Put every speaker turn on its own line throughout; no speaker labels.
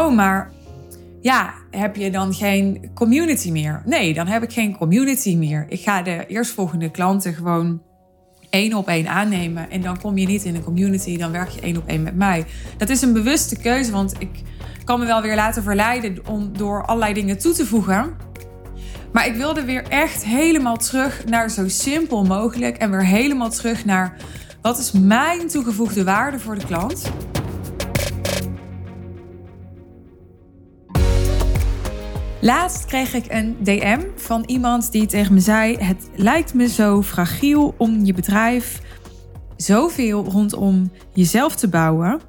oh, maar ja, heb je dan geen community meer? Nee, dan heb ik geen community meer. Ik ga de eerstvolgende klanten gewoon één op één aannemen. En dan kom je niet in een community, dan werk je één op één met mij. Dat is een bewuste keuze, want ik kan me wel weer laten verleiden om door allerlei dingen toe te voegen. Maar ik wilde weer echt helemaal terug naar zo simpel mogelijk en weer helemaal terug naar wat is mijn toegevoegde waarde voor de klant. Laatst kreeg ik een DM van iemand die tegen me zei: Het lijkt me zo fragiel om je bedrijf zoveel rondom jezelf te bouwen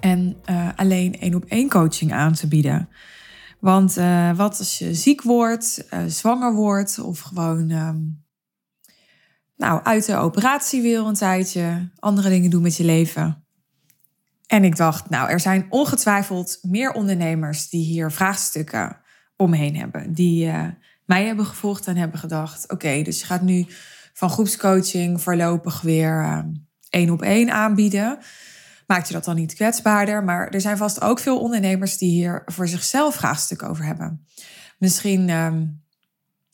en uh, alleen één op één coaching aan te bieden. Want uh, wat als je ziek wordt, uh, zwanger wordt of gewoon um, nou, uit de operatie wil een tijdje, andere dingen doen met je leven. En ik dacht, nou, er zijn ongetwijfeld meer ondernemers die hier vraagstukken omheen hebben. Die uh, mij hebben gevolgd en hebben gedacht: oké, dus je gaat nu van groepscoaching voorlopig weer uh, één op één aanbieden. Maakt je dat dan niet kwetsbaarder? Maar er zijn vast ook veel ondernemers die hier voor zichzelf vraagstukken over hebben. Misschien uh,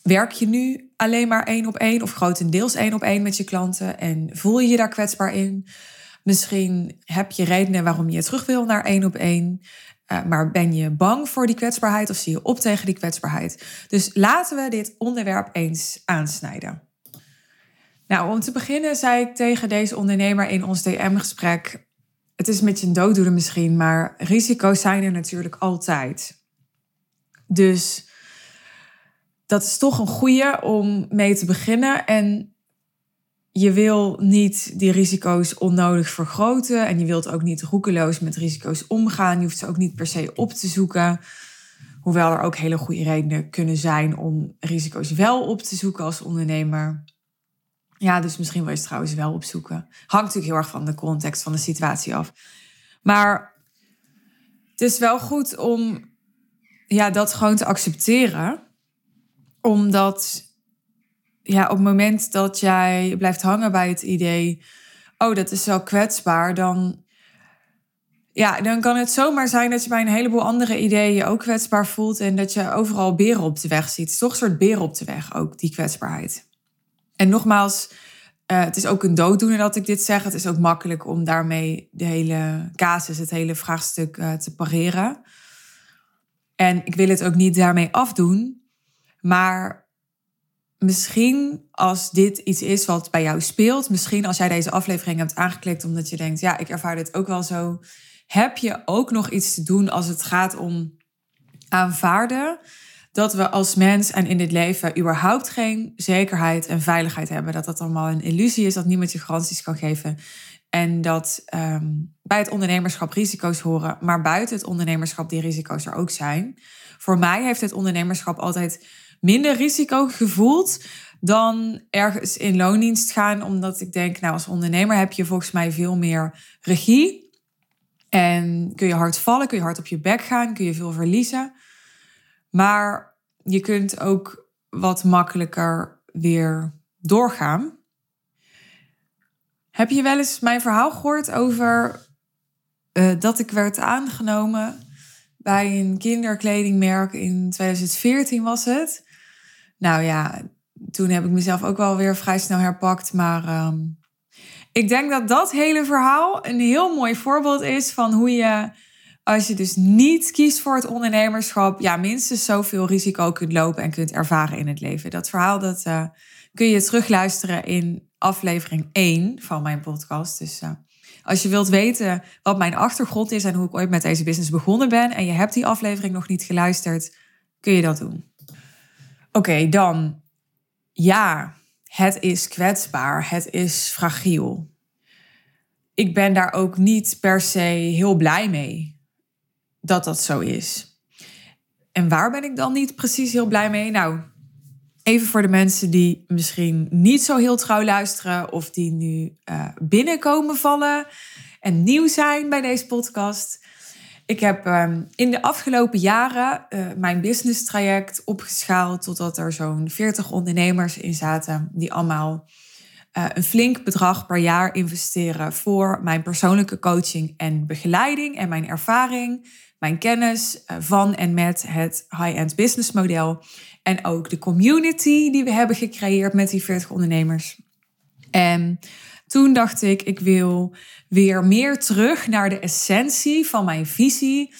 werk je nu alleen maar één op één of grotendeels één op één met je klanten en voel je je daar kwetsbaar in. Misschien heb je redenen waarom je terug wil naar één op één. Uh, maar ben je bang voor die kwetsbaarheid of zie je op tegen die kwetsbaarheid? Dus laten we dit onderwerp eens aansnijden. Nou, om te beginnen zei ik tegen deze ondernemer in ons DM-gesprek: Het is met je dooddoener misschien, maar risico's zijn er natuurlijk altijd. Dus dat is toch een goede om mee te beginnen. En je wil niet die risico's onnodig vergroten en je wilt ook niet roekeloos met risico's omgaan. Je hoeft ze ook niet per se op te zoeken. Hoewel er ook hele goede redenen kunnen zijn om risico's wel op te zoeken als ondernemer. Ja, dus misschien wil je trouwens wel opzoeken. Hangt natuurlijk heel erg van de context van de situatie af. Maar het is wel goed om ja, dat gewoon te accepteren. Omdat ja, op het moment dat jij blijft hangen bij het idee, oh, dat is zo kwetsbaar, dan, ja, dan kan het zomaar zijn dat je bij een heleboel andere ideeën je ook kwetsbaar voelt en dat je overal beren op de weg ziet. Het toch een soort beren op de weg ook, die kwetsbaarheid. En nogmaals, uh, het is ook een dooddoener dat ik dit zeg. Het is ook makkelijk om daarmee de hele casus, het hele vraagstuk uh, te pareren. En ik wil het ook niet daarmee afdoen. Maar misschien als dit iets is wat bij jou speelt, misschien als jij deze aflevering hebt aangeklikt omdat je denkt, ja, ik ervaar dit ook wel zo, heb je ook nog iets te doen als het gaat om aanvaarden dat we als mens en in dit leven überhaupt geen zekerheid en veiligheid hebben. Dat dat allemaal een illusie is, dat niemand je garanties kan geven. En dat um, bij het ondernemerschap risico's horen, maar buiten het ondernemerschap die risico's er ook zijn. Voor mij heeft het ondernemerschap altijd minder risico gevoeld dan ergens in loondienst gaan. Omdat ik denk, nou als ondernemer heb je volgens mij veel meer regie. En kun je hard vallen, kun je hard op je bek gaan, kun je veel verliezen. Maar je kunt ook wat makkelijker weer doorgaan. Heb je wel eens mijn verhaal gehoord over uh, dat ik werd aangenomen bij een kinderkledingmerk in 2014 was het? Nou ja, toen heb ik mezelf ook wel weer vrij snel herpakt. Maar um, ik denk dat dat hele verhaal een heel mooi voorbeeld is van hoe je, als je dus niet kiest voor het ondernemerschap, ja, minstens zoveel risico kunt lopen en kunt ervaren in het leven. Dat verhaal dat, uh, kun je terugluisteren in aflevering 1 van mijn podcast. Dus uh, als je wilt weten wat mijn achtergrond is en hoe ik ooit met deze business begonnen ben en je hebt die aflevering nog niet geluisterd, kun je dat doen. Oké, dan ja, het is kwetsbaar, het is fragiel. Ik ben daar ook niet per se heel blij mee dat dat zo is. En waar ben ik dan niet precies heel blij mee? Nou, even voor de mensen die misschien niet zo heel trouw luisteren of die nu uh, binnenkomen vallen en nieuw zijn bij deze podcast. Ik heb um, in de afgelopen jaren uh, mijn business traject opgeschaald totdat er zo'n 40 ondernemers in zaten die allemaal uh, een flink bedrag per jaar investeren voor mijn persoonlijke coaching en begeleiding en mijn ervaring, mijn kennis uh, van en met het high-end business model en ook de community die we hebben gecreëerd met die 40 ondernemers. En toen dacht ik, ik wil weer meer terug naar de essentie van mijn visie.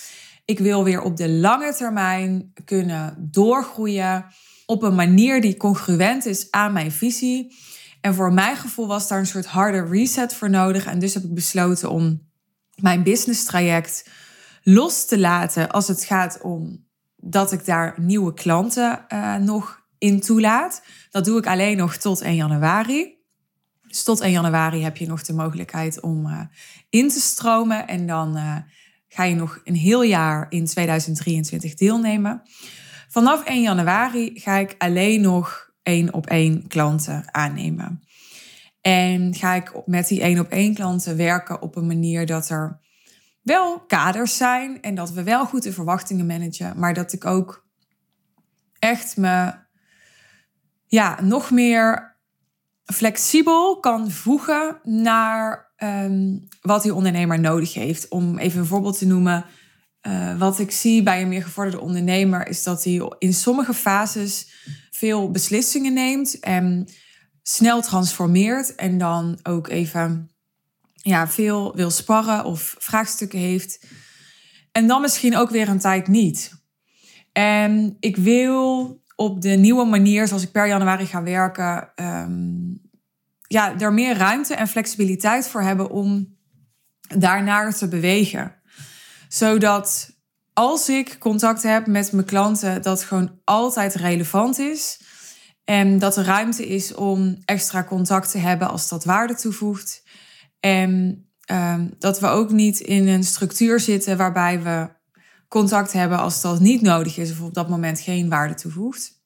Ik wil weer op de lange termijn kunnen doorgroeien op een manier die congruent is aan mijn visie. En voor mijn gevoel was daar een soort harde reset voor nodig. En dus heb ik besloten om mijn business traject los te laten als het gaat om dat ik daar nieuwe klanten uh, nog in toelaat. Dat doe ik alleen nog tot 1 januari. Dus tot 1 januari heb je nog de mogelijkheid om uh, in te stromen. En dan uh, ga je nog een heel jaar in 2023 deelnemen. Vanaf 1 januari ga ik alleen nog één op één klanten aannemen. En ga ik met die één op één klanten werken op een manier dat er wel kaders zijn en dat we wel goed de verwachtingen managen, maar dat ik ook echt me ja, nog meer flexibel kan voegen naar um, wat die ondernemer nodig heeft. Om even een voorbeeld te noemen. Uh, wat ik zie bij een meer gevorderde ondernemer is dat hij in sommige fases veel beslissingen neemt en snel transformeert en dan ook even ja, veel wil sparren of vraagstukken heeft. En dan misschien ook weer een tijd niet. En ik wil op de nieuwe manier, zoals ik per januari ga werken, um, ja, er meer ruimte en flexibiliteit voor hebben om daarnaar te bewegen. Zodat als ik contact heb met mijn klanten, dat gewoon altijd relevant is. En dat er ruimte is om extra contact te hebben als dat waarde toevoegt. En um, dat we ook niet in een structuur zitten waarbij we contact hebben als dat niet nodig is of op dat moment geen waarde toevoegt.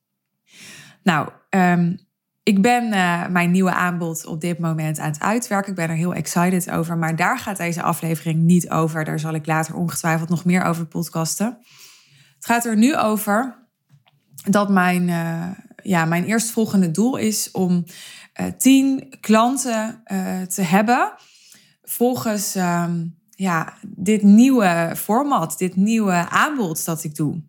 Nou, um, ik ben uh, mijn nieuwe aanbod op dit moment aan het uitwerken. Ik ben er heel excited over, maar daar gaat deze aflevering niet over. Daar zal ik later ongetwijfeld nog meer over podcasten. Het gaat er nu over dat mijn, uh, ja, mijn eerstvolgende doel is om uh, tien klanten te hebben volgens ehm, ja, dit nieuwe format, dit nieuwe aanbod dat ik doe.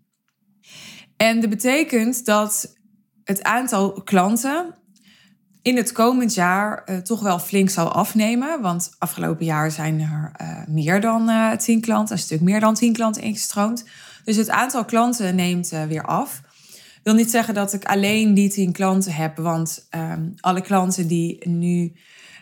En dat betekent dat het aantal klanten in het komend jaar uh, toch wel flink zal afnemen. Want afgelopen jaar zijn er uh, meer dan uh, tien klanten, een stuk meer dan tien klanten ingestroomd. Dus het aantal klanten neemt weer af. Wil niet zeggen dat ik alleen die tien klanten heb, want ehm, alle klanten die nu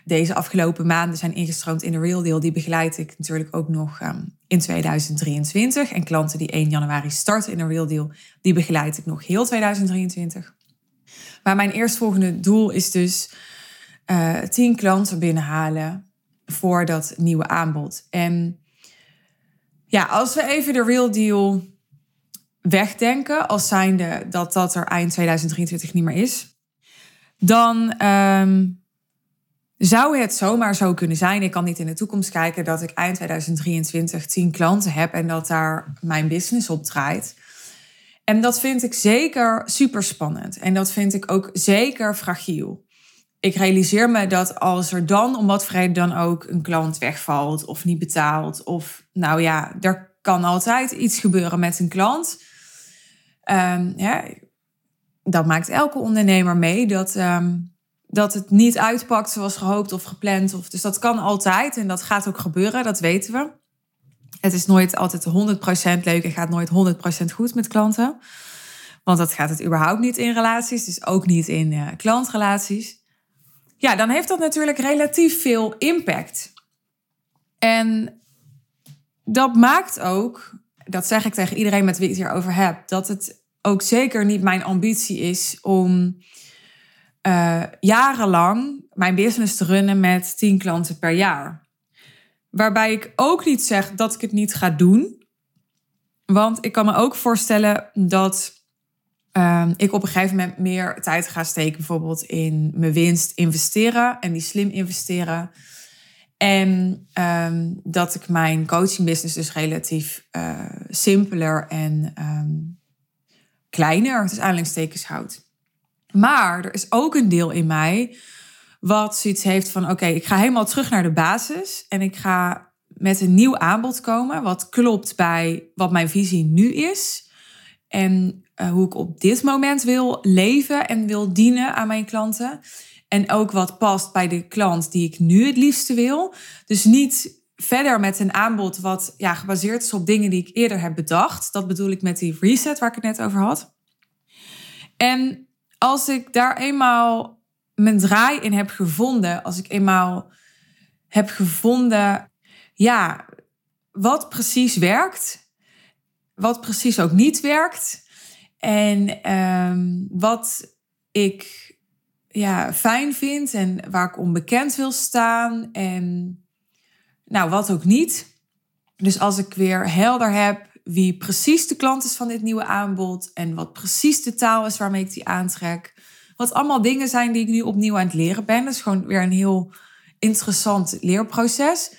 deze afgelopen maanden zijn ingestroomd in de Real Deal, die begeleid ik natuurlijk ook nog um, in 2023. En klanten die 1 januari starten in de Real Deal, die begeleid ik nog heel 2023. Maar mijn eerstvolgende doel is dus uh, 10 klanten binnenhalen voor dat nieuwe aanbod. En ja, als we even de Real Deal wegdenken, als zijnde dat dat er eind 2023 niet meer is, dan um, zou het zomaar zo kunnen zijn, ik kan niet in de toekomst kijken, dat ik eind 2023 10 klanten heb en dat daar mijn business op draait. En dat vind ik zeker super spannend. En dat vind ik ook zeker fragiel. Ik realiseer me dat als er dan om wat vrede dan ook een klant wegvalt of niet betaalt, of nou ja, er kan altijd iets gebeuren met een klant. Ja, dat maakt elke ondernemer mee dat, um, dat het niet uitpakt zoals gehoopt of gepland. Of, dus dat kan altijd en dat gaat ook gebeuren, dat weten we. Het is nooit altijd 100% leuk en gaat nooit 100% goed met klanten. Want dat gaat het überhaupt niet in relaties, dus ook niet in uh, klantrelaties. Ja, dan heeft dat natuurlijk relatief veel impact. En dat maakt ook, dat zeg ik tegen iedereen met wie ik het hierover heb, dat het ook zeker niet mijn ambitie is om uh, jarenlang mijn business te runnen met 10 klanten per jaar. Waarbij ik ook niet zeg dat ik het niet ga doen. Want ik kan me ook voorstellen dat uh, ik op een gegeven moment meer tijd ga steken, bijvoorbeeld in mijn winst investeren en die slim investeren. En um, dat ik mijn coaching business dus relatief uh, simpeler en um, kleiner, dus aanleidingstekens houd. Maar er is ook een deel in mij wat zoiets heeft van: oké, ik ga helemaal terug naar de basis en ik ga met een nieuw aanbod komen, wat klopt bij wat mijn visie nu is en uh, hoe ik op dit moment wil leven en wil dienen aan mijn klanten. En ook wat past bij de klant die ik nu het liefste wil. Dus niet verder met een aanbod wat ja, gebaseerd is op dingen die ik eerder heb bedacht. Dat bedoel ik met die reset waar ik het net over had. En als ik daar eenmaal mijn draai in heb gevonden, als ik eenmaal heb gevonden, ja, wat precies werkt, wat precies ook niet werkt en um, wat ik ja, fijn vind en waar ik onbekend wil staan en nou, wat ook niet. Dus als ik weer helder heb wie precies de klant is van dit nieuwe aanbod en wat precies de taal is waarmee ik die aantrek. Wat allemaal dingen zijn die ik nu opnieuw aan het leren ben. Dat is gewoon weer een heel interessant leerproces.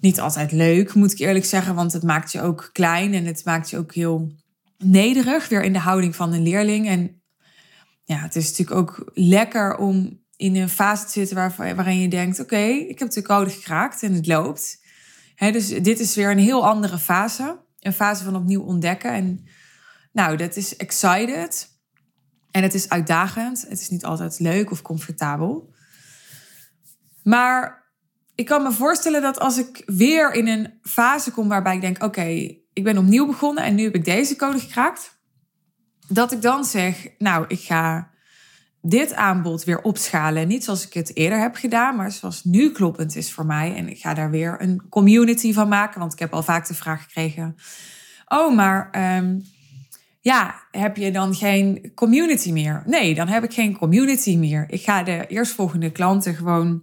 Niet altijd leuk, moet ik eerlijk zeggen, want het maakt je ook klein en het maakt je ook heel nederig, weer in de houding van een leerling. En ja, het is natuurlijk ook lekker om in een fase te zitten waarin je denkt: oké, ik heb de code gekraakt en het loopt. dus dit is weer een heel andere fase. Een fase van opnieuw ontdekken. En nou, dat is excited. En het is uitdagend. Het is niet altijd leuk of comfortabel. Maar ik kan me voorstellen dat als ik weer in een fase kom waarbij ik denk: oké, ik ben opnieuw begonnen en nu heb ik deze code gekraakt. Dat ik dan zeg: nou, ik ga dit aanbod weer opschalen. Niet zoals ik het eerder heb gedaan, maar zoals nu kloppend is voor mij. En ik ga daar weer een community van maken. Want ik heb al vaak de vraag gekregen: Oh, maar ehm, ja, heb je dan geen community meer? Nee, dan heb ik geen community meer. Ik ga de eerstvolgende klanten gewoon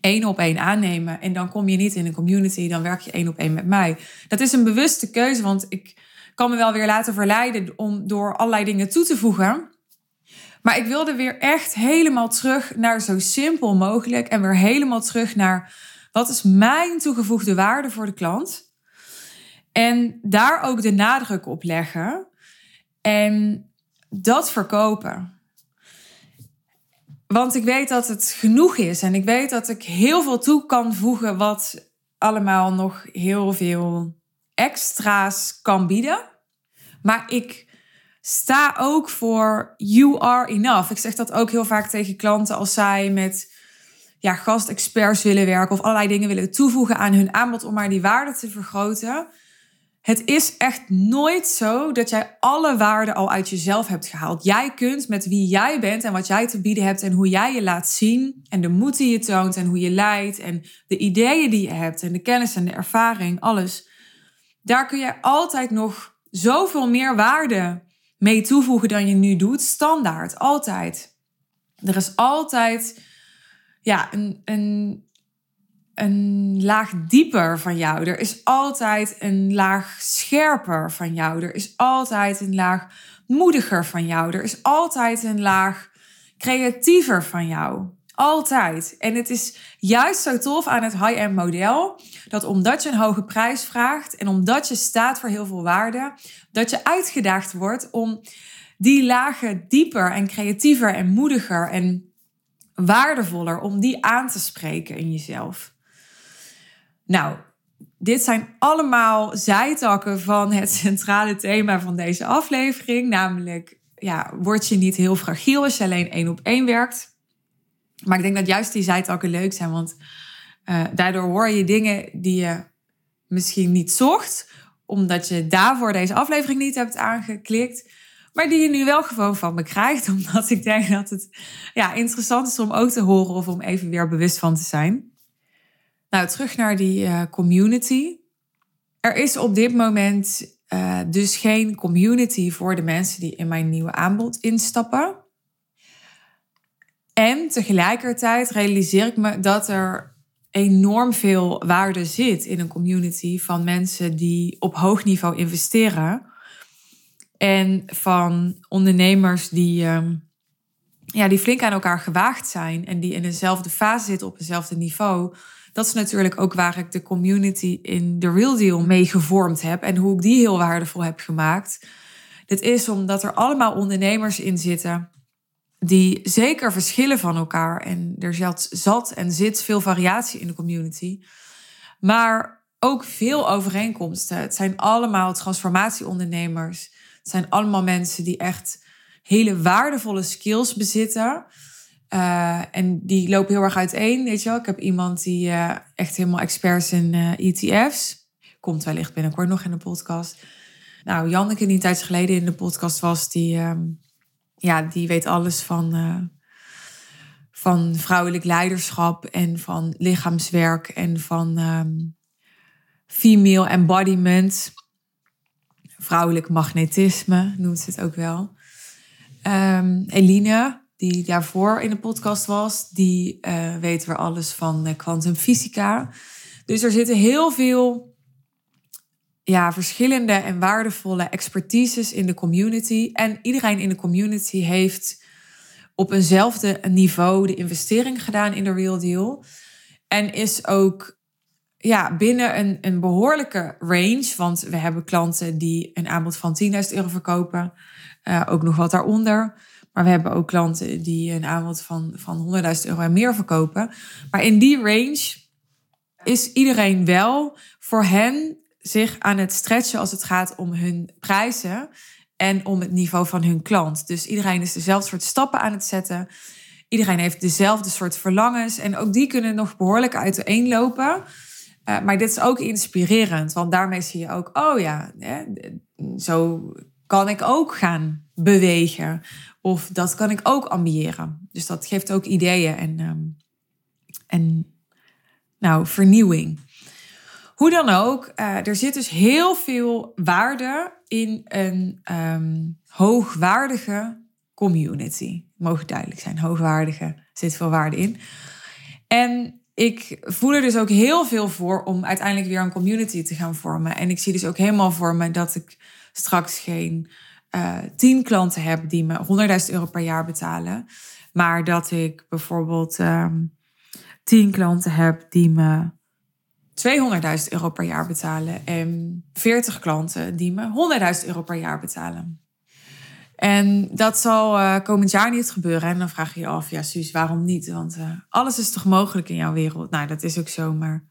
één op één aannemen. En dan kom je niet in een community, dan werk je één op één met mij. Dat is een bewuste keuze, want ik kan me wel weer laten verleiden om door allerlei dingen toe te voegen. Maar ik wilde weer echt helemaal terug naar zo simpel mogelijk en weer helemaal terug naar wat is mijn toegevoegde waarde voor de klant. En daar ook de nadruk op leggen en dat verkopen. Want ik weet dat het genoeg is en ik weet dat ik heel veel toe kan voegen wat allemaal nog heel veel extra's kan bieden. Maar ik sta ook voor you are enough. Ik zeg dat ook heel vaak tegen klanten als zij met ja, gastexperts willen werken of allerlei dingen willen toevoegen aan hun aanbod om maar die waarde te vergroten. Het is echt nooit zo dat jij alle waarde al uit jezelf hebt gehaald. Jij kunt met wie jij bent en wat jij te bieden hebt en hoe jij je laat zien en de moed die je toont en hoe je leidt en de ideeën die je hebt en de kennis en de ervaring, alles. Daar kun je altijd nog zoveel meer waarde mee toevoegen dan je nu doet. Standaard, altijd. Er is altijd ja, een, een, een laag dieper van jou. Er is altijd een laag scherper van jou. Er is altijd een laag moediger van jou. Er is altijd een laag creatiever van jou. Altijd. En het is juist zo tof aan het high-end model dat omdat je een hoge prijs vraagt en omdat je staat voor heel veel waarde, dat je uitgedaagd wordt om die lagen dieper en creatiever en moediger en waardevoller om die aan te spreken in jezelf. Nou, dit zijn allemaal zijtakken van het centrale thema van deze aflevering, namelijk ja, word je niet heel fragiel als je alleen één op één werkt. Maar ik denk dat juist die zijtakken leuk zijn, want uh, daardoor hoor je dingen die je misschien niet zocht, omdat je daarvoor deze aflevering niet hebt aangeklikt. Maar die je nu wel gewoon van me krijgt, omdat ik denk dat het ja, interessant is om ook te horen of om even weer bewust van te zijn. Nou, terug naar die uh, community. Er is op dit moment uh, dus geen community voor de mensen die in mijn nieuwe aanbod instappen. En tegelijkertijd realiseer ik me dat er enorm veel waarde zit in een community van mensen die op hoog niveau investeren. En van ondernemers die, ehm, ja, die flink aan elkaar gewaagd zijn en die in dezelfde fase zitten op hetzelfde niveau. Dat is natuurlijk ook waar ik de community in The Real Deal mee gevormd heb en hoe ik die heel waardevol heb gemaakt. Dit is omdat er allemaal ondernemers in zitten die zeker verschillen van elkaar. En er zat, zat en zit veel variatie in de community. Maar ook veel overeenkomsten. Het zijn allemaal transformatieondernemers. Het zijn allemaal mensen die echt hele waardevolle skills bezitten. Uh, en die lopen heel erg uiteen, weet je wel. Ik heb iemand die uh, echt helemaal expert is in uh, ETF's. Komt wellicht binnenkort nog in de podcast. Nou, Janneke, die een tijdje geleden in de podcast was, die, um, ja, die weet alles van, van vrouwelijk leiderschap en van lichaamswerk en van um, female embodiment. Vrouwelijk magnetisme noemt ze het ook wel. Um, Eline, die daarvoor in de podcast was, die uh, weet weer alles van kwantumfysica. dus er zitten heel veel ja, verschillende en waardevolle expertises in de community. En iedereen in de community heeft op eenzelfde niveau de investering gedaan in de Real Deal. En is ook ja, binnen een, een behoorlijke range. Want we hebben klanten die een aanbod van 10.000 euro verkopen. Uh, ook nog wat daaronder. Maar we hebben ook klanten die een aanbod van, van 100.000 euro en meer verkopen. Maar in die range is iedereen wel voor hen zich aan het stretchen als het gaat om hun prijzen en om het niveau van hun klant. Dus iedereen is dezelfde soort stappen aan het zetten. Iedereen heeft dezelfde soort verlangens en ook die kunnen nog behoorlijk uiteenlopen. Uh, maar dit is ook inspirerend, want daarmee zie je ook, oh ja, hè, zo kan ik ook gaan bewegen. Of dat kan ik ook ambiëren. Dus dat geeft ook ideeën en, um, en nou, vernieuwing. Hoe dan ook, uh, er zit dus heel veel waarde in een um, hoogwaardige community. Mogen duidelijk zijn, hoogwaardige, zit veel waarde in. En ik voel er dus ook heel veel voor om uiteindelijk weer een community te gaan vormen. En ik zie dus ook helemaal voor me dat ik straks geen uh, tien klanten heb die me 100.000 euro per jaar betalen. Maar dat ik bijvoorbeeld um, tien klanten heb die me 200.000 euro per jaar betalen. En 40 klanten die me 100.000 euro per jaar betalen. En dat zal uh, komend jaar niet gebeuren. En dan vraag je je af, ja Suus, waarom niet? Want uh, alles is toch mogelijk in jouw wereld? Nou, dat is ook zo, maar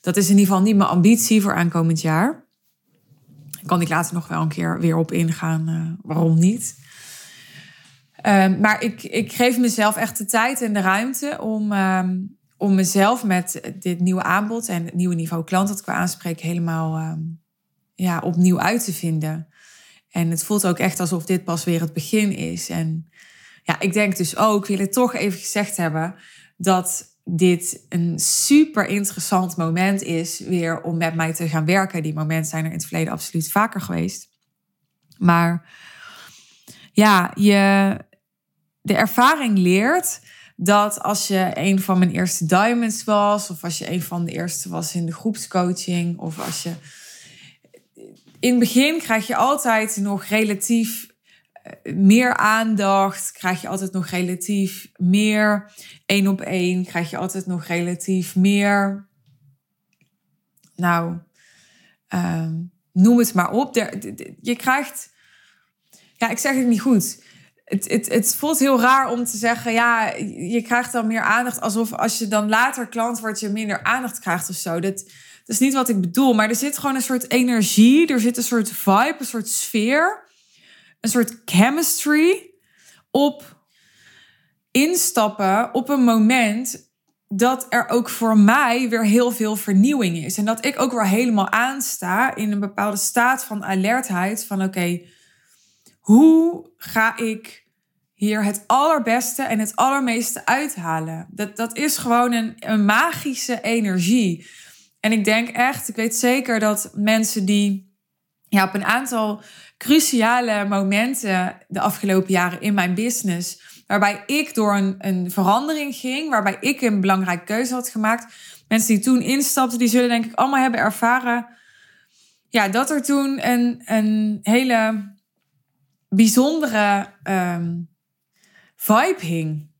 dat is in ieder geval niet mijn ambitie voor aankomend jaar kan ik later nog wel een keer weer op ingaan. Uh, waarom niet? Uh, maar ik, ik geef mezelf echt de tijd en de ruimte om, uh, om mezelf met dit nieuwe aanbod en het nieuwe niveau klant dat ik wil aanspreken helemaal ehm, ja, opnieuw uit te vinden. En het voelt ook echt alsof dit pas weer het begin is. En ja, ik denk dus ook, wil het toch even gezegd hebben, dat dit een super interessant moment is weer om met mij te gaan werken. Die momenten zijn er in het verleden absoluut vaker geweest. Maar ja, je, de ervaring leert dat als je een van mijn eerste diamonds was, of als je een van de eerste was in de groepscoaching, of als je. In het begin krijg je altijd nog relatief meer aandacht, krijg je altijd nog relatief meer. één op één krijg je altijd nog relatief meer. Nou, ehm, noem het maar op. Je krijgt, ja, ik zeg het niet goed. Het, het, het voelt heel raar om te zeggen, ja, je krijgt dan meer aandacht. Alsof als je dan later klant wordt, je minder aandacht krijgt of zo. Dat, dat is niet wat ik bedoel. Maar er zit gewoon een soort energie, er zit een soort vibe, een soort sfeer een soort chemistry op instappen op een moment dat er ook voor mij weer heel veel vernieuwing is. En dat ik ook weer helemaal aansta in een bepaalde staat van alertheid. Van oké, hoe ga ik hier het allerbeste en het allermeeste uithalen? Dat, dat is gewoon een, een magische energie. En ik denk echt, ik weet zeker dat mensen die ja, op een aantal cruciale momenten de afgelopen jaren in mijn business. Waarbij ik door een, een verandering ging, waarbij ik een belangrijke keuze had gemaakt. Mensen die toen instapten, die zullen denk ik allemaal hebben ervaren. Ja, dat er toen een, een hele bijzondere um, vibe hing.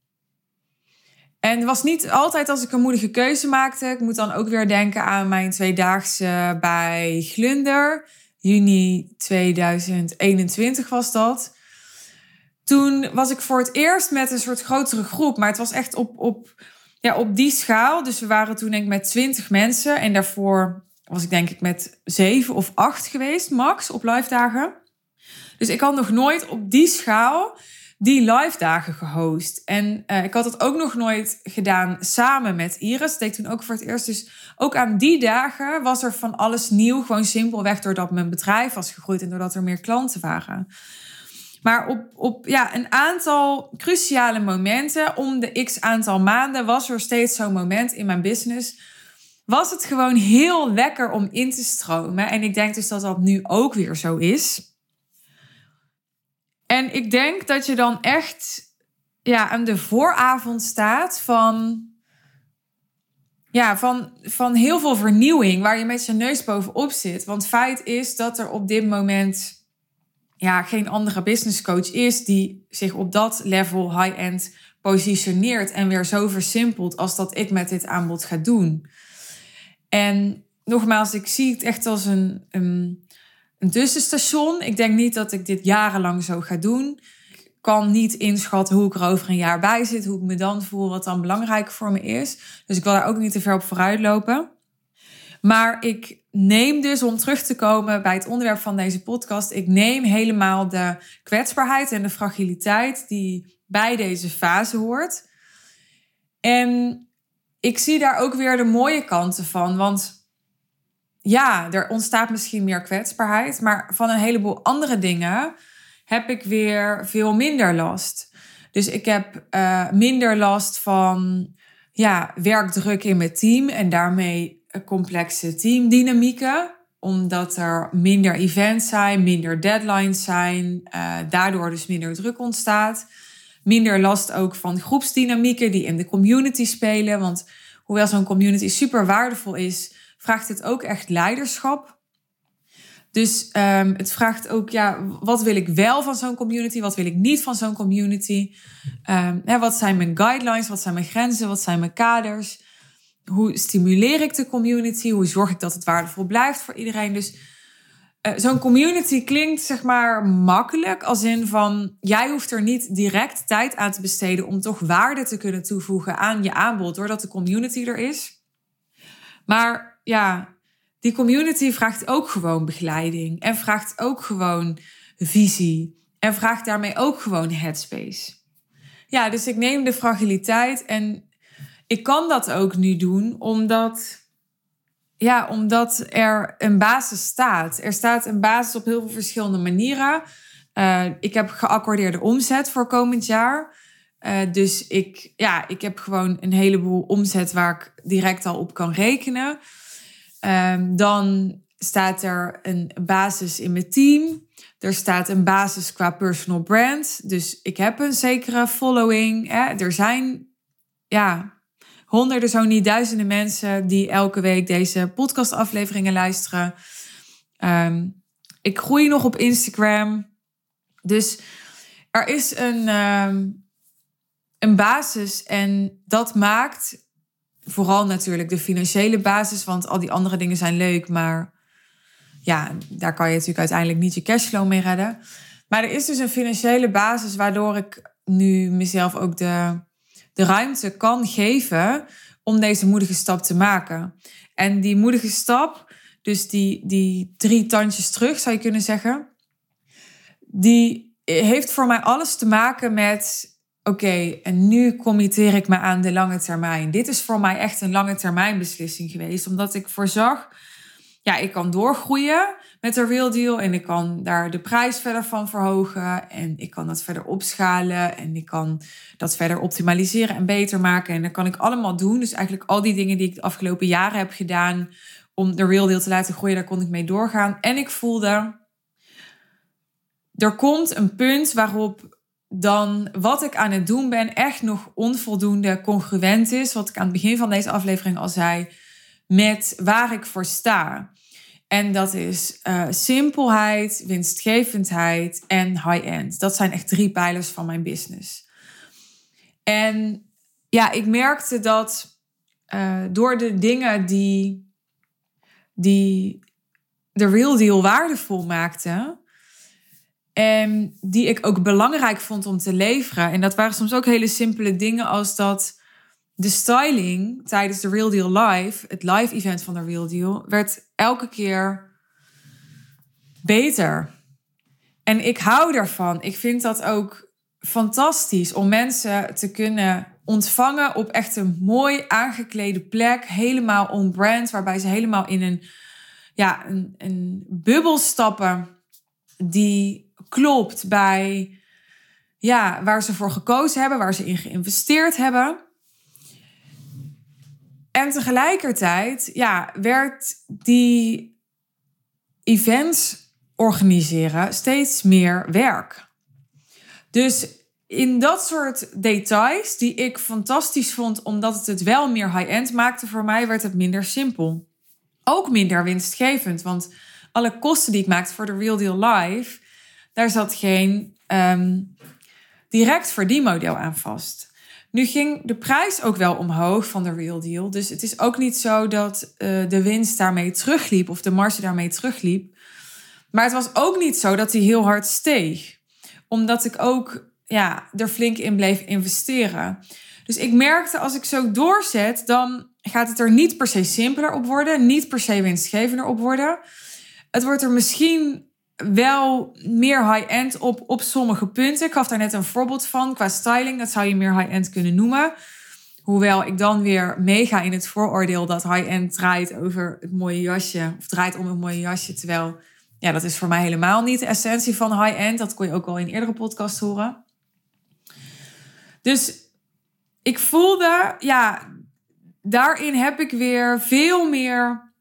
En het was niet altijd als ik een moedige keuze maakte. Ik moet dan ook weer denken aan mijn tweedaagse bij Glunder juni 2021 was dat. toen was ik voor het eerst met een soort grotere groep. Maar het was echt op, op, ja, op die schaal. Dus we waren toen denk ik met twintig mensen. En daarvoor was ik denk ik met zeven of acht geweest, max, op live dagen. Dus ik had nog nooit op die schaal die live dagen gehost. En uh, ik had het ook nog nooit gedaan samen met Iris. Dat deed toen ook voor het eerst. Dus ook aan die dagen was er van alles nieuw. Gewoon simpelweg doordat mijn bedrijf was gegroeid en doordat er meer klanten waren. Maar op, op ja, een aantal cruciale momenten om de x aantal maanden was er steeds zo'n moment in mijn business. Was het gewoon heel lekker om in te stromen. En ik denk dus dat dat nu ook weer zo is. En ik denk dat je dan echt ja, aan de vooravond staat van, ja, van, van heel veel vernieuwing, waar je met je neus bovenop zit. Want feit is dat er op dit moment ja, geen andere business coach is die zich op dat level high-end positioneert en weer zo versimpelt als dat ik met dit aanbod ga doen. En nogmaals, ik zie het echt als een, een een tussenstation. Ik denk niet dat ik dit jarenlang zo ga doen. Ik kan niet inschatten hoe ik er over een jaar bij zit, hoe ik me dan voel, wat dan belangrijk voor me is. Dus ik wil daar ook niet te ver op vooruit lopen. Maar ik neem dus, om terug te komen bij het onderwerp van deze podcast, ik neem helemaal de kwetsbaarheid en de fragiliteit die bij deze fase hoort. En ik zie daar ook weer de mooie kanten van. Want ja, er ontstaat misschien meer kwetsbaarheid. Maar van een heleboel andere dingen heb ik weer veel minder last. Dus ik heb uh, minder last van ja, werkdruk in mijn team en daarmee complexe teamdynamieken. Omdat er minder events zijn, minder deadlines zijn, uh, daardoor dus minder druk ontstaat. Minder last ook van groepsdynamieken die in de community spelen. Want hoewel zo'n community super waardevol is, vraagt het ook echt leiderschap. Dus um, het vraagt ook, ja, wat wil ik wel van zo'n community? Wat wil ik niet van zo'n community? Um, wat zijn mijn guidelines? Wat zijn mijn grenzen? Wat zijn mijn kaders? Hoe stimuleer ik de community? Hoe zorg ik dat het waardevol blijft voor iedereen? Dus uh, zo'n community klinkt zeg maar makkelijk, als in van jij hoeft er niet direct tijd aan te besteden om toch waarde te kunnen toevoegen aan je aanbod, doordat de community er is. Maar ja, die community vraagt ook gewoon begeleiding. En vraagt ook gewoon visie. En vraagt daarmee ook gewoon headspace. Ja, dus ik neem de fragiliteit en ik kan dat ook nu doen omdat, ja, omdat er een basis staat. Er staat een basis op heel veel verschillende manieren. Uh, ik heb geaccordeerde omzet voor komend jaar. Uh, dus ik, ja, ik heb gewoon een heleboel omzet waar ik direct al op kan rekenen. Um, dan staat er een basis in mijn team. Er staat een basis qua personal brand. Dus ik heb een zekere following. Hè. Er zijn ja, honderden, zo niet duizenden mensen die elke week deze podcastafleveringen luisteren. Um, ik groei nog op Instagram. Dus er is een, um, een basis en dat maakt vooral natuurlijk de financiële basis, want al die andere dingen zijn leuk, maar ja, daar kan je natuurlijk uiteindelijk niet je cashflow mee redden. Maar er is dus een financiële basis waardoor ik nu mezelf ook de, de ruimte kan geven om deze moedige stap te maken. En die moedige stap, dus die, die drie tandjes terug zou je kunnen zeggen, die heeft voor mij alles te maken met oké, en nu committeer ik me aan de lange termijn. Dit is voor mij echt een lange termijn beslissing geweest, omdat ik voorzag, ja, ik kan doorgroeien met de Real Deal en ik kan daar de prijs verder van verhogen en ik kan dat verder opschalen en ik kan dat verder optimaliseren en beter maken en dat kan ik allemaal doen. Dus eigenlijk al die dingen die ik de afgelopen jaren heb gedaan om de Real Deal te laten groeien, daar kon ik mee doorgaan. En ik voelde, er komt een punt waarop dan wat ik aan het doen ben echt nog onvoldoende congruent is, wat ik aan het begin van deze aflevering al zei, met waar ik voor sta. En dat is uh, simpelheid, winstgevendheid en high-end. Dat zijn echt drie pijlers van mijn business. En ja, ik merkte dat uh, door de dingen die, die de real deal waardevol maakten, En die ik ook belangrijk vond om te leveren. En dat waren soms ook hele simpele dingen als dat de styling tijdens de Real Deal Live, het live event van de Real Deal, werd elke keer beter. En ik hou daarvan. Ik vind dat ook fantastisch om mensen te kunnen ontvangen op echt een mooi aangeklede plek. Helemaal on brand, waarbij ze helemaal in een, ja, een, een bubbel stappen die klopt bij ja, waar ze voor gekozen hebben, waar ze in geïnvesteerd hebben. En tegelijkertijd ja, werd die events organiseren steeds meer werk. Dus in dat soort details, die ik fantastisch vond, omdat het het wel meer high-end maakte voor mij, werd het minder simpel. Ook minder winstgevend, want alle kosten die ik maakte voor de Real Deal Live, daar zat geen um, direct verdienmodel aan vast. Nu ging de prijs ook wel omhoog van de Real Deal. Dus het is ook niet zo dat uh, de winst daarmee terugliep of de marge daarmee terugliep. Maar het was ook niet zo dat hij heel hard steeg. Omdat ik ook ja, er flink in bleef investeren. Dus ik merkte als ik zo doorzet, dan gaat het er niet per se simpeler op worden. Niet per se winstgevender op worden. Het wordt er misschien wel meer high-end op, op sommige punten. Ik gaf daar net een voorbeeld van. Qua styling, dat zou je meer high-end kunnen noemen. Hoewel ik dan weer meega in het vooroordeel dat high-end draait over het mooie jasje. Of draait om het mooie jasje. Terwijl, ja, dat is voor mij helemaal niet de essentie van high-end. Dat kon je ook al in eerdere podcast horen. Dus ik voelde, ja, daarin heb ik weer veel meer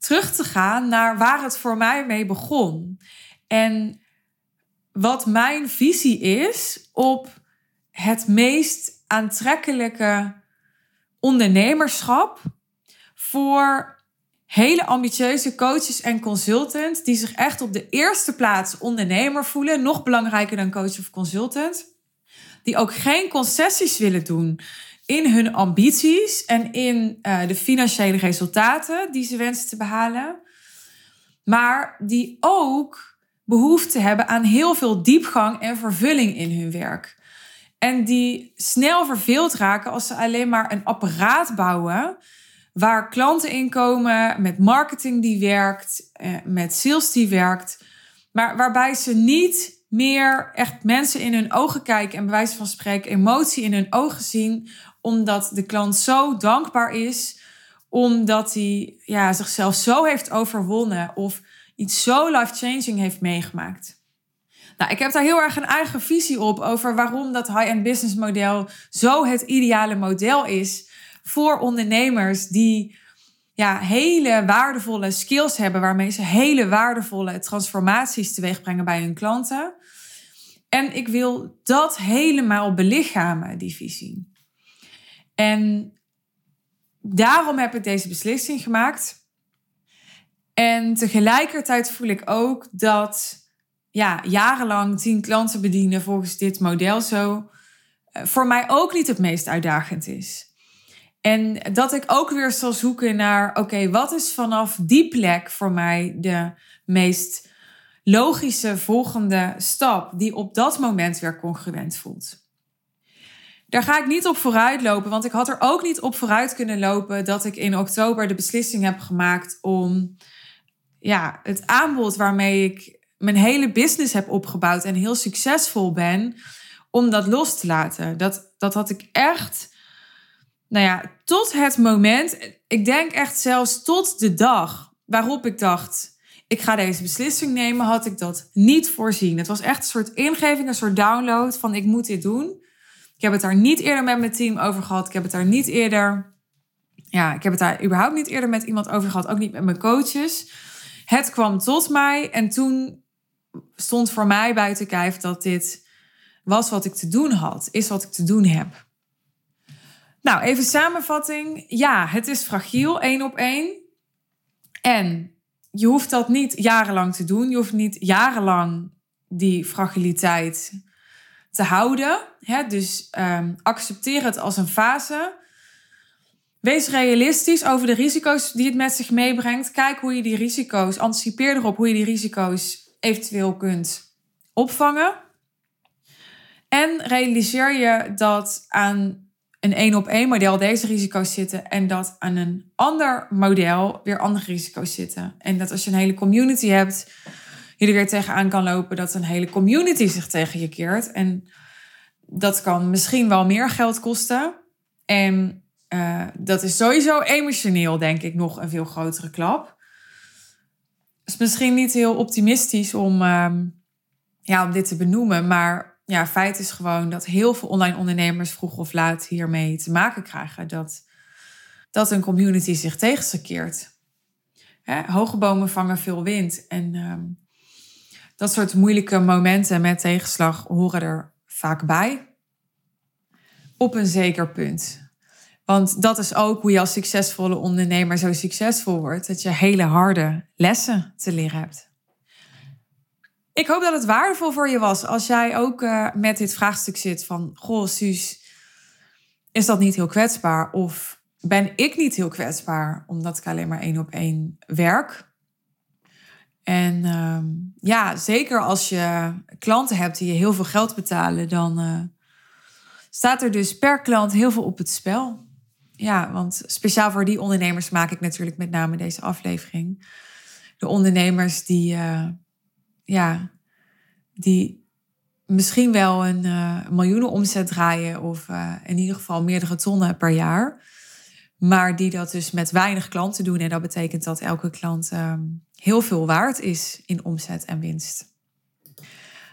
terug te gaan naar waar het voor mij mee begon. En wat mijn visie is op het meest aantrekkelijke ondernemerschap voor hele ambitieuze coaches en consultants die zich echt op de eerste plaats ondernemer voelen, nog belangrijker dan coach of consultant, die ook geen concessies willen doen in hun ambities en in uh, de financiële resultaten die ze wensen te behalen. Maar die ook behoefte hebben aan heel veel diepgang en vervulling in hun werk. En die snel verveeld raken als ze alleen maar een apparaat bouwen waar klanten in komen, met marketing die werkt, eh, met sales die werkt, maar waarbij ze niet meer echt mensen in hun ogen kijken en bij wijze van spreken emotie in hun ogen zien omdat de klant zo dankbaar is, omdat hij ja, zichzelf zo heeft overwonnen of iets zo life-changing heeft meegemaakt. Nou, ik heb daar heel erg een eigen visie op over waarom dat high-end business model zo het ideale model is voor ondernemers die ja, hele waardevolle skills hebben waarmee ze hele waardevolle transformaties teweeg brengen bij hun klanten. En ik wil dat helemaal belichamen, die visie. En daarom heb ik deze beslissing gemaakt. En tegelijkertijd voel ik ook dat ja, jarenlang tien klanten bedienen volgens dit model zo eh, voor mij ook niet het meest uitdagend is. En dat ik ook weer zal zoeken naar, oké, wat is vanaf die plek voor mij de meest logische volgende stap die op dat moment weer congruent voelt? Daar ga ik niet op vooruit lopen, want ik had er ook niet op vooruit kunnen lopen dat ik in oktober de beslissing heb gemaakt om ja, het aanbod waarmee ik mijn hele business heb opgebouwd en heel succesvol ben, om dat los te laten. Dat, dat had ik echt, nou ja, tot het moment, ik denk echt zelfs tot de dag waarop ik dacht, ik ga deze beslissing nemen, had ik dat niet voorzien. Het was echt een soort ingeving, een soort download van ik moet dit doen. Ik heb het daar niet eerder met mijn team over gehad. Ik heb het daar niet eerder. Ja, ik heb het daar überhaupt niet eerder met iemand over gehad. Ook niet met mijn coaches. Het kwam tot mij en toen stond voor mij buiten kijf dat dit was wat ik te doen had. Is wat ik te doen heb. Nou, even samenvatting. Ja, het is fragiel, één op één. En je hoeft dat niet jarenlang te doen. Je hoeft niet jarenlang die fragiliteit te houden. Hè? Dus um, accepteer het als een fase. Wees realistisch over de risico's die het met zich meebrengt. Kijk hoe je die risico's, anticipeer erop hoe je die risico's eventueel kunt opvangen. En realiseer je dat aan een één op één model deze risico's zitten en dat aan een ander model weer andere risico's zitten. En dat als je een hele community hebt, je er weer tegenaan kan lopen dat een hele community zich tegen je keert. En dat kan misschien wel meer geld kosten. En uh, dat is sowieso emotioneel, denk ik, nog een veel grotere klap. Het is misschien niet heel optimistisch om, uh, ja, om dit te benoemen, maar ja, feit is gewoon dat heel veel online ondernemers vroeg of laat hiermee te maken krijgen. Dat, dat een community zich tegen ze keert. hoge bomen vangen veel wind. En uh, dat soort moeilijke momenten met tegenslag horen er vaak bij. Op een zeker punt. Want dat is ook hoe je als succesvolle ondernemer zo succesvol wordt. Dat je hele harde lessen te leren hebt. Ik hoop dat het waardevol voor je was als jij ook uh, met dit vraagstuk zit van... Goh, Suus, is dat niet heel kwetsbaar? Of ben ik niet heel kwetsbaar omdat ik alleen maar één op één werk? En uh, ja, zeker als je klanten hebt die je heel veel geld betalen... dan uh, staat er dus per klant heel veel op het spel ja, want speciaal voor die ondernemers maak ik natuurlijk met name deze aflevering. De ondernemers die, uh, ja, die misschien wel een uh, miljoenen omzet draaien of in ieder geval meerdere tonnen per jaar. Maar die dat dus met weinig klanten doen. En dat betekent dat elke klant ehm, heel veel waard is in omzet en winst.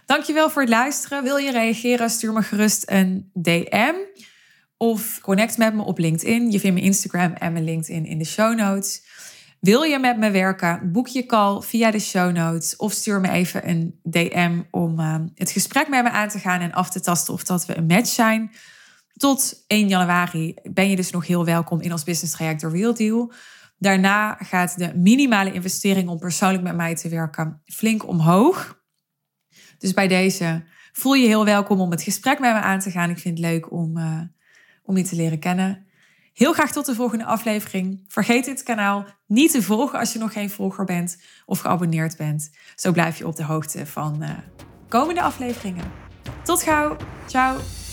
Dankjewel voor het luisteren. Wil je reageren? Stuur me gerust een DM. Of connect met me op LinkedIn. Je vindt mijn Instagram en mijn LinkedIn in de show notes. Wil je met me werken? Boek je call via de show notes. Of stuur me even een DM om uh, het gesprek met me aan te gaan en af te tasten of dat we een match zijn. Tot 1 januari ben je dus nog heel welkom in ons business traject door Real Deal. Daarna gaat de minimale investering om persoonlijk met mij te werken flink omhoog. Dus bij deze voel je heel welkom om het gesprek met me aan te gaan. Ik vind het leuk om, uh, om je te leren kennen. Heel graag tot de volgende aflevering. Vergeet dit kanaal niet te volgen als je nog geen volger bent of geabonneerd bent. Zo blijf je op de hoogte van uh, komende afleveringen. Tot gauw. Ciao.